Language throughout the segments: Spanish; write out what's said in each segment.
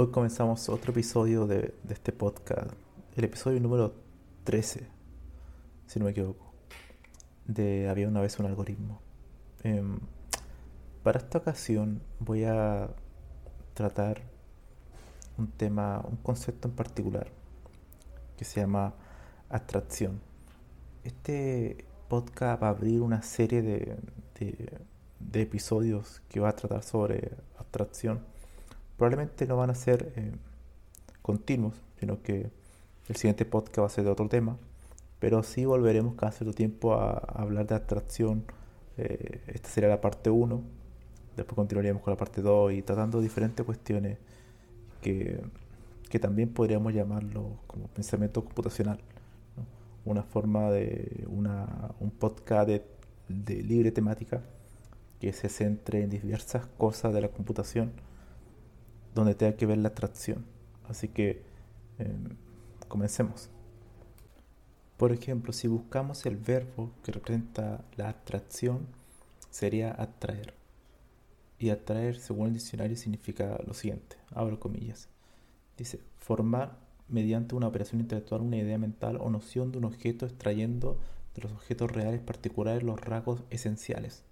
Hoy comenzamos otro episodio de, este podcast, el episodio número 13, si no me equivoco, de Había una vez un algoritmo. Em, para esta ocasión voy a tratar un tema, un concepto en particular, que se llama abstracción. Este podcast va a abrir una serie de, de episodios que va a tratar sobre abstracción probablemente no van a ser eh, continuos, sino que el siguiente podcast va a ser de otro tema, pero sí volveremos cada cierto tiempo a, hablar de abstracción. Eh, esta sería la parte 1, después continuaríamos con la parte 2 y tratando diferentes cuestiones que, también podríamos llamarlo como pensamiento computacional. Una forma de un podcast de libre temática que se centre en diversas cosas de la computación donde tenga que ver la atracción. Así que em, comencemos. Por ejemplo, si buscamos el verbo que representa la atracción, sería atraer. Y atraer, según el diccionario, significa lo siguiente, abro comillas. Dice, formar mediante una operación intelectual una idea mental o noción de un objeto extrayendo de los objetos reales particulares los rasgos esenciales,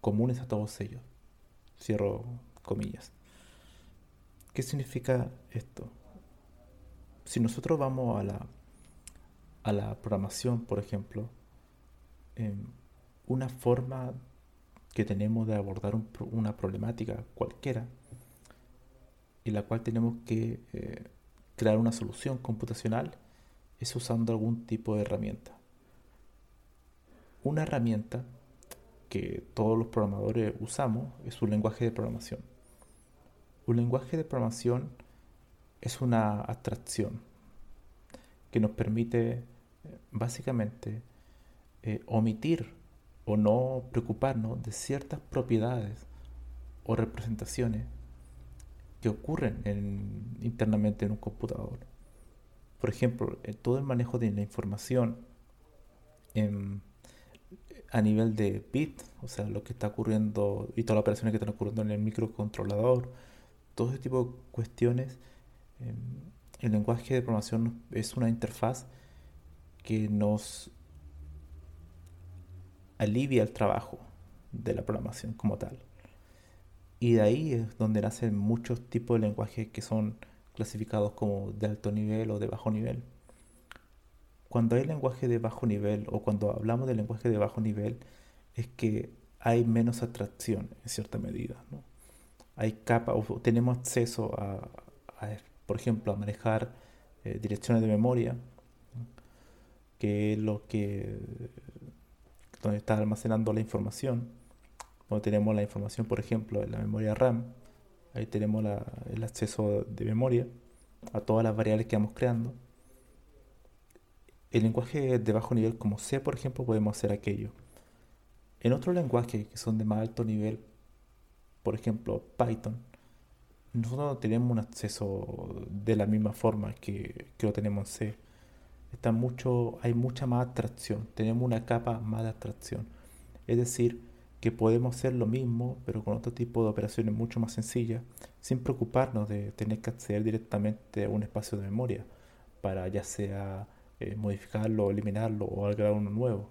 comunes a todos ellos. Cierro comillas. ¿Qué significa esto? Si nosotros vamos a la, a la programación, por ejemplo, una forma que tenemos de abordar una problemática cualquiera, en la cual tenemos que eh, crear una solución computacional, es usando algún tipo de herramienta. Una herramienta que todos los programadores usamos es un lenguaje de programación. Un lenguaje de programación es una abstracción que nos permite eh, básicamente eh, omitir o no preocuparnos de ciertas propiedades o representaciones que ocurren internamente en un computador. Por ejemplo, todo el manejo de la información a nivel de bit, o sea, lo que está ocurriendo y todas las operaciones que están ocurriendo en el microcontrolador, todo ese tipo de cuestiones, em, el lenguaje de programación es una interfaz que nos alivia el trabajo de la programación como tal. Y de ahí es donde nacen muchos tipos de lenguajes que son clasificados como de alto nivel o de bajo nivel. Cuando hay lenguaje de bajo nivel o cuando hablamos de lenguaje de bajo nivel es que hay menos atracción en cierta medida. ¿no? Hay capas, o tenemos acceso a, por ejemplo, a manejar eh, direcciones de memoria, que es lo que donde está almacenando la información. Donde tenemos la información, por ejemplo, en la memoria RAM, ahí tenemos el acceso de memoria a todas las variables que vamos creando. El lenguaje de bajo nivel como C, por ejemplo, podemos hacer aquello. En otros lenguajes que son de más alto nivel, por ejemplo Python, nosotros no tenemos un acceso de la misma forma que, que lo tenemos en C. Está mucho, hay mucha más abstracción, tenemos una capa más de abstracción. Es decir, que podemos hacer lo mismo, pero con otro tipo de operaciones mucho más sencillas, sin preocuparnos de tener que acceder directamente a un espacio de memoria para ya sea eh, modificarlo, eliminarlo o agregar uno nuevo.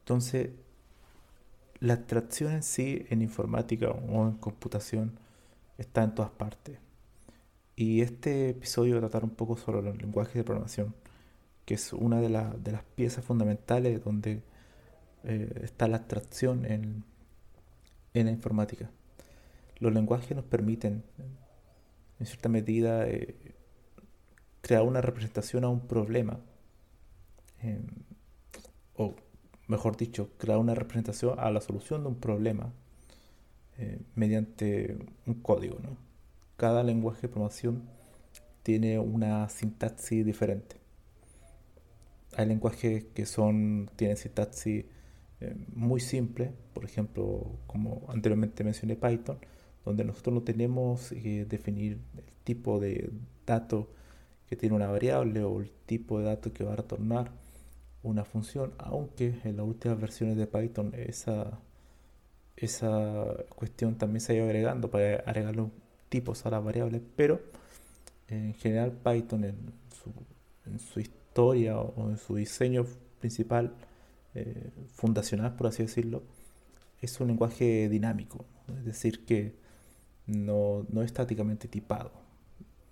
Entonces, la abstracción en sí, en informática o en computación, está en todas partes. Y este episodio va a tratar un poco sobre los lenguajes de programación, que es una de, las piezas fundamentales donde eh, está la abstracción en, la informática. Los lenguajes nos permiten, en cierta medida, eh, crear una representación a un problema, em, o mejor dicho, crear una representación a la solución de un problema eh, mediante un código. Cada lenguaje de programación tiene una sintaxis diferente. Hay lenguajes que son, tienen sintaxis eh, muy simple, por ejemplo, como anteriormente mencioné Python, donde nosotros no tenemos que definir el tipo de dato que tiene una variable o el tipo de dato que va a retornar una función, aunque en las últimas versiones de Python esa, esa cuestión también se ha ido agregando para agregar los tipos a las variables, pero en general Python en su, historia o en su diseño principal eh, fundacional, por así decirlo, es un lenguaje dinámico, es decir, que no, no es estáticamente tipado.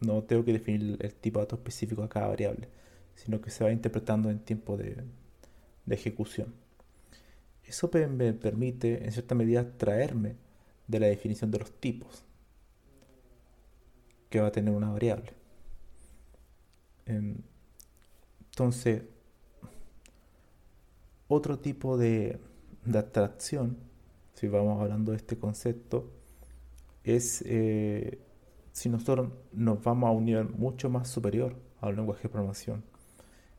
No tengo que definir el tipo de dato específico a cada variable, sino que se va interpretando en tiempo de, ejecución. Eso me permite, en cierta medida, traerme de la definición de los tipos que va a tener una variable. Em, entonces, otro tipo de, de abstracción, si vamos hablando de este concepto, es eh, si nosotros nos vamos a un nivel mucho más superior al lenguaje de programación.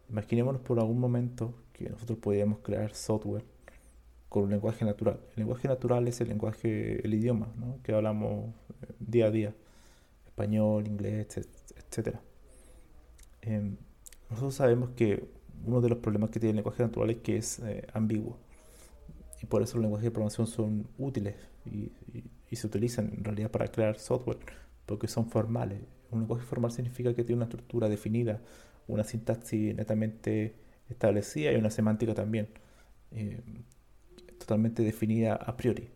Imaginémonos por algún momento que nosotros podríamos crear software con un lenguaje natural. El lenguaje natural es el lenguaje, el idioma que hablamos eh, día a día, español, inglés, etc. Em, nosotros sabemos que uno de los problemas que tiene el lenguaje natural es que es eh, ambiguo. Y por eso los lenguajes de programación son útiles y, se utilizan en realidad para crear software, porque son formales. Un lenguaje formal significa que tiene una estructura definida, una sintaxis netamente establecida y una semántica también eh, totalmente definida a priori.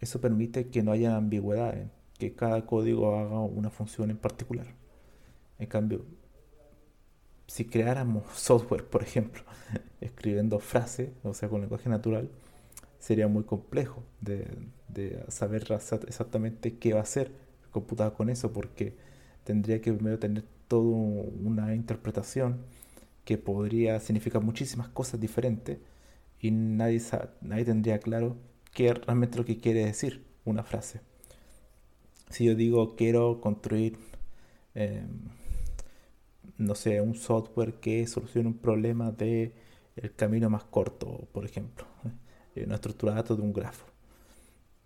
Eso permite que no haya ambigüedad, que cada código haga una función en particular. En cambio, si creáramos software, por ejemplo, escribiendo frases, o sea, con lenguaje natural, sería muy complejo de, saber exactamente qué va a hacer el computador con eso, porque tendría que primero tener toda una interpretación que podría significar muchísimas cosas diferentes y nadie, nadie tendría claro qué es realmente lo que quiere decir una frase. Si yo digo quiero construir... Em, no sé, un software que solucione un problema de el camino más corto, por ejemplo, ¿eh? una estructura de datos de un grafo.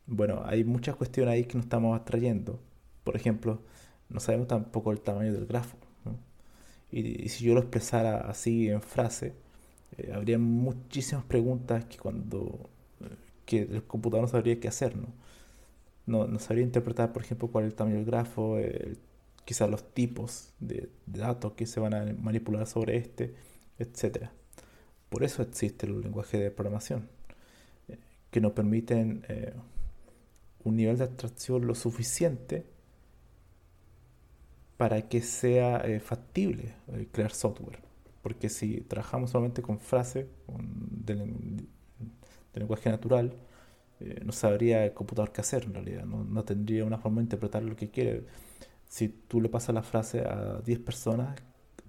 Bueno, hay muchas cuestiones ahí que nos estamos atrayendo. Por ejemplo, no sabemos tampoco el tamaño del grafo. Y, si yo lo expresara así en frase, eh, habría muchísimas preguntas que cuando eh, que el computador no sabría qué hacer, ¿no? No, no sabría interpretar, por ejemplo, cuál es el tamaño del grafo, el quizás los tipos de, datos que se van a manipular sobre este, etc. Por eso existe el lenguaje de programación, eh, que nos permiten eh, un nivel de abstracción lo suficiente para que sea eh, factible crear software. Porque si trabajamos solamente con frases de, lenguaje natural, no sabría el computador qué hacer en realidad, no, no, tendría una forma de interpretar lo que quiere si tú le pasas la frase a 10 personas,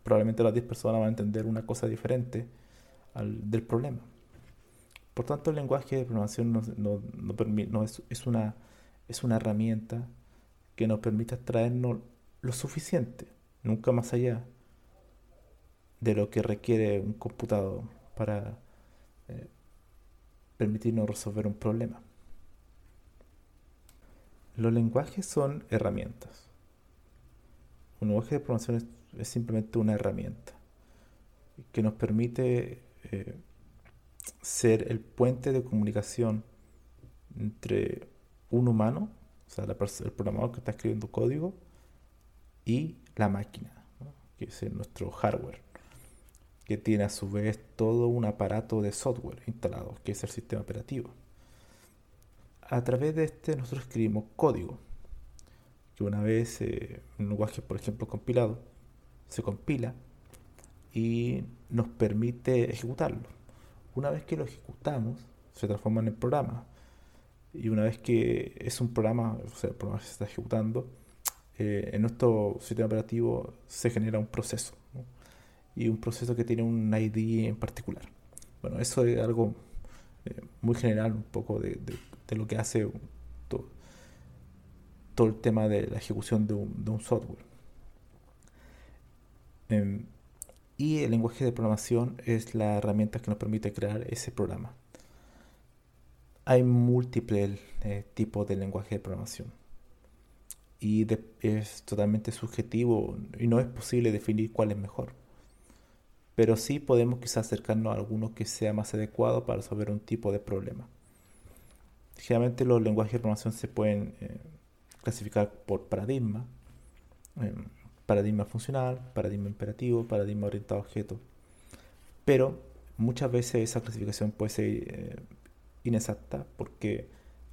probablemente las 10 personas van a entender una cosa diferente al, del problema. Por tanto, el lenguaje de programación no, no, es, es, una, es una herramienta que nos permite extraernos lo suficiente, nunca más allá de lo que requiere un computador para eh, permitirnos resolver un problema. Los lenguajes son herramientas. Un lenguaje de programación es, simplemente una herramienta que nos permite eh, ser el puente de comunicación entre un humano, o sea, el programador que está escribiendo código, y la máquina, que es nuestro hardware, que tiene a su vez todo un aparato de software instalado, que es el sistema operativo. A través de este nosotros escribimos código, que una vez eh, un lenguaje, por ejemplo, compilado, se compila y nos permite ejecutarlo. Una vez que lo ejecutamos, se transforma en el programa. Y una vez que es un programa, o sea, el programa se está ejecutando, eh, en nuestro sistema operativo se genera un proceso y un proceso que tiene un ID en particular. Bueno, eso es algo eh, muy general, un poco de, lo que hace todo, todo, el tema de la ejecución de un, software. Em, y el lenguaje de programación es la herramienta que nos permite crear ese programa. Hay múltiples eh, tipos de lenguaje de programación y es totalmente subjetivo y no es posible definir cuál es mejor. Pero sí podemos quizás acercarnos a alguno que sea más adecuado para resolver un tipo de problema. Generalmente los lenguajes de programación se pueden eh, clasificar por paradigma, eh, paradigma funcional, paradigma imperativo, paradigma orientado a objeto. Pero muchas veces esa clasificación puede ser eh, inexacta porque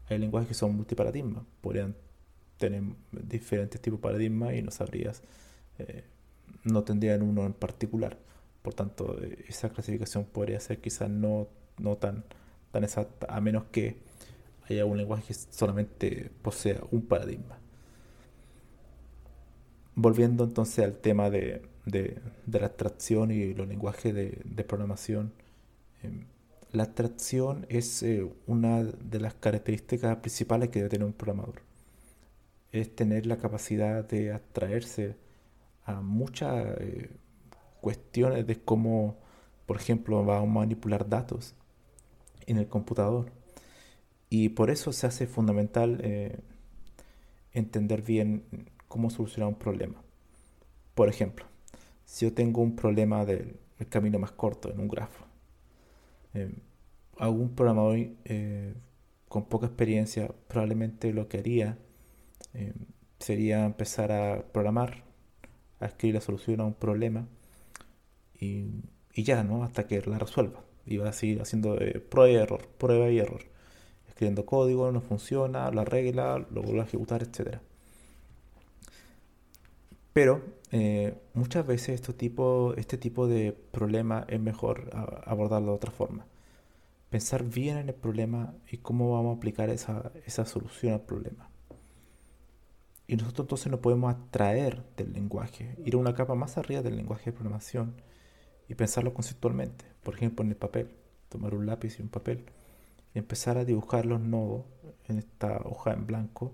hay lenguajes que son multiparadigmas, podrían tener diferentes tipos de paradigmas y no sabrías, eh, no tendrían uno en particular. Por tanto, eh, esa clasificación podría ser quizás no, no tan, tan exacta, a menos que haya un lenguaje que solamente posea un paradigma. Volviendo entonces al tema de, de, la abstracción y los lenguajes de, de programación, em, la abstracción es eh, una de las características principales que debe tener un programador es tener la capacidad de atraerse a muchas eh, cuestiones de cómo, por ejemplo, va a manipular datos en el computador. Y por eso se hace fundamental eh, entender bien cómo solucionar un problema. Por ejemplo, si yo tengo un problema del camino más corto en un grafo, eh, algún programador con poca experiencia probablemente lo que haría eh, sería empezar a programar, a escribir la solución a un problema y, ya, ¿no? Hasta que la resuelva. Y va a seguir haciendo eh, prueba y error, prueba y error. Escribiendo código, no funciona, lo arregla, lo vuelve a ejecutar, etc. Pero eh, muchas veces este tipo, de problema es mejor abordarlo de otra forma. Pensar bien en el problema y cómo vamos a aplicar esa solución al problema. Y nosotros entonces nos podemos atraer del lenguaje, ir a una capa más arriba del lenguaje de programación y pensarlo conceptualmente. Por ejemplo, en el papel, tomar un lápiz y un papel y empezar a dibujar los nodos en esta hoja en blanco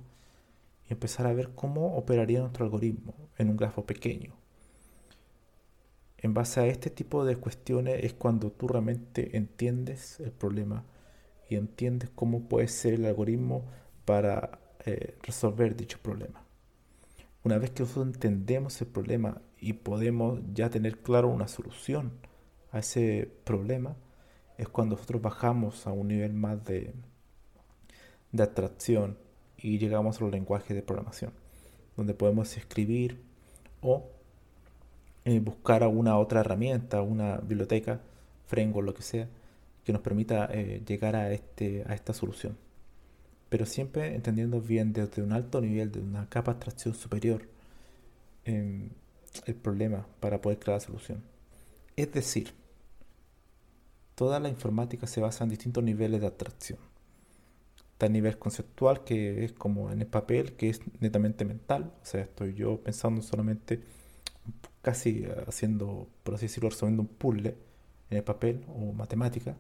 y empezar a ver cómo operaría nuestro algoritmo en un grafo pequeño. En base a este tipo de cuestiones es cuando tú realmente entiendes el problema y entiendes cómo puede ser el algoritmo para eh, resolver dicho problema. Una vez que nosotros entendemos el problema y podemos ya tener claro una solución a ese problema, es cuando nosotros bajamos a un nivel más de, de abstracción y llegamos a los lenguajes de programación, donde podemos escribir o eh, buscar alguna otra herramienta, una biblioteca, framework, lo que sea, que nos permita eh, llegar a, este, a esta solución pero siempre entendiendo bien desde un alto nivel, de una capa de abstracción superior, em, el problema para poder crear la solución. Es decir, toda la informática se basa en distintos niveles de abstracción. Está el nivel conceptual, que es como en el papel, que es netamente mental, o sea, estoy yo pensando solamente, casi haciendo, por así decirlo, resolviendo un puzzle en el papel o matemática.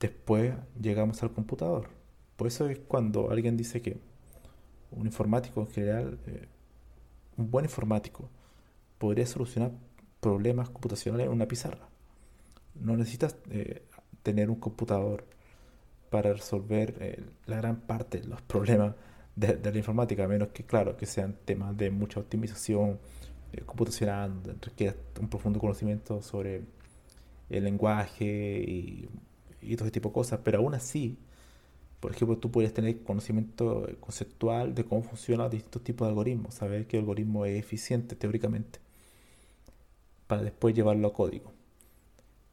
Después llegamos al computador por eso es cuando alguien dice que un informático en general, eh, un buen informático, podría solucionar problemas computacionales en una pizarra. No necesitas eh, tener un computador para resolver eh, la gran parte de los problemas de, la informática, a menos que, claro, que sean temas de mucha optimización computacional, requiere un profundo conocimiento sobre el lenguaje y, y todo ese tipo de cosas, pero aún así, por ejemplo, tú puedes tener conocimiento conceptual de cómo funcionan distintos tipos de algoritmos, saber qué algoritmo es eficiente teóricamente, para después llevarlo a código.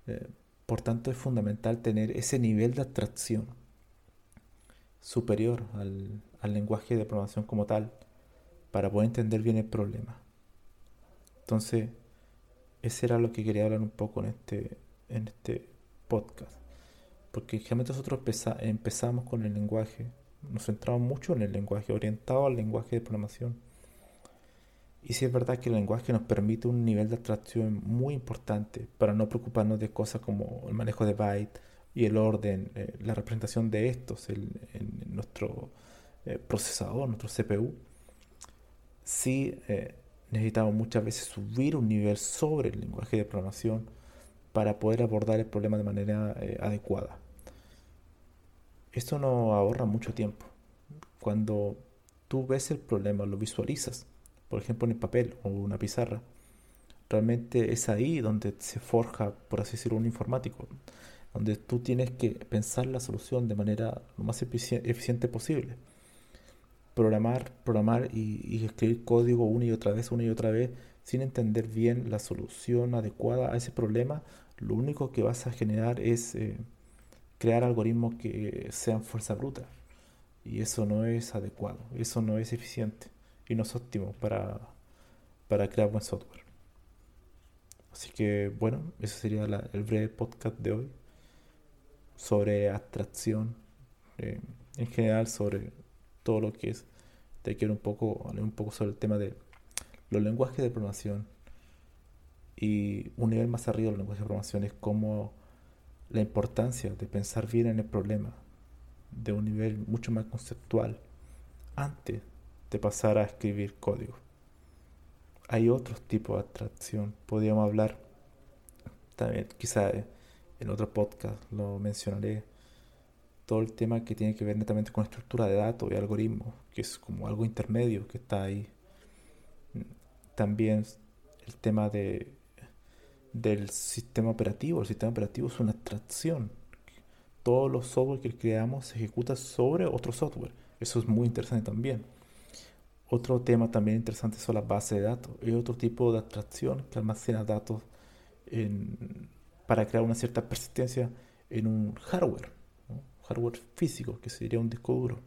Eh, por tanto, es fundamental tener ese nivel de abstracción superior al, al lenguaje de programación como tal para poder entender bien el problema. Entonces, ese era lo que quería hablar un poco en este, en este podcast. Porque generalmente nosotros empezamos con el lenguaje, nos centramos mucho en el lenguaje, orientado al lenguaje de programación. Y sí es verdad que el lenguaje nos permite un nivel de abstracción muy importante para no preocuparnos de cosas como el manejo de bytes y el orden, eh, la representación de estos en, nuestro eh, procesador, nuestro CPU. Sí eh, necesitamos muchas veces subir un nivel sobre el lenguaje de programación para poder abordar el problema de manera eh, adecuada. Esto nos ahorra mucho tiempo. Cuando tú ves el problema, lo visualizas, por ejemplo en el papel o una pizarra, realmente es ahí donde se forja, por así decirlo, un informático, donde tú tienes que pensar la solución de manera lo más eficiente posible programar, programar y, escribir código una y otra vez, una y otra vez, sin entender bien la solución adecuada a ese problema, lo único que vas a generar es eh, crear algoritmos que sean fuerza bruta. Y eso no es adecuado, eso no es eficiente y no es óptimo para, para crear buen software. Así que bueno, ese sería el breve podcast de hoy sobre abstracción, eh, en general sobre todo lo que es. Te quiero un poco un poco sobre el tema de los lenguajes de programación y un nivel más arriba de los lenguajes de programación es como la importancia de pensar bien en el problema de un nivel mucho más conceptual antes de pasar a escribir código. Hay otros tipos de abstracción. Podríamos hablar también, quizá en otro podcast lo mencionaré todo el tema que tiene que ver netamente con estructura de datos y algoritmos, que es como algo intermedio que está ahí. También el tema de, del sistema operativo. El sistema operativo es una abstracción. Todos los software que creamos se ejecuta sobre otro software. Eso es muy interesante también. Otro tema también interesante son las bases de datos. Es otro tipo de abstracción que almacena datos para crear una cierta persistencia en un hardware hardware físico, que sería un disco duro.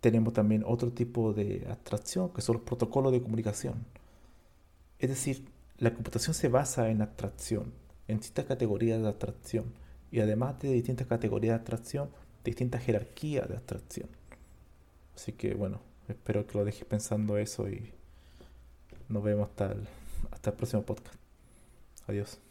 Tenemos también otro tipo de abstracción, que son los protocolos de comunicación. Es decir, la computación se basa en abstracción, en distintas categorías de abstracción, y además de distintas categorías de abstracción, distintas jerarquías de abstracción. Así que bueno, espero que lo dejes pensando eso y nos vemos hasta hasta el próximo podcast. Adiós.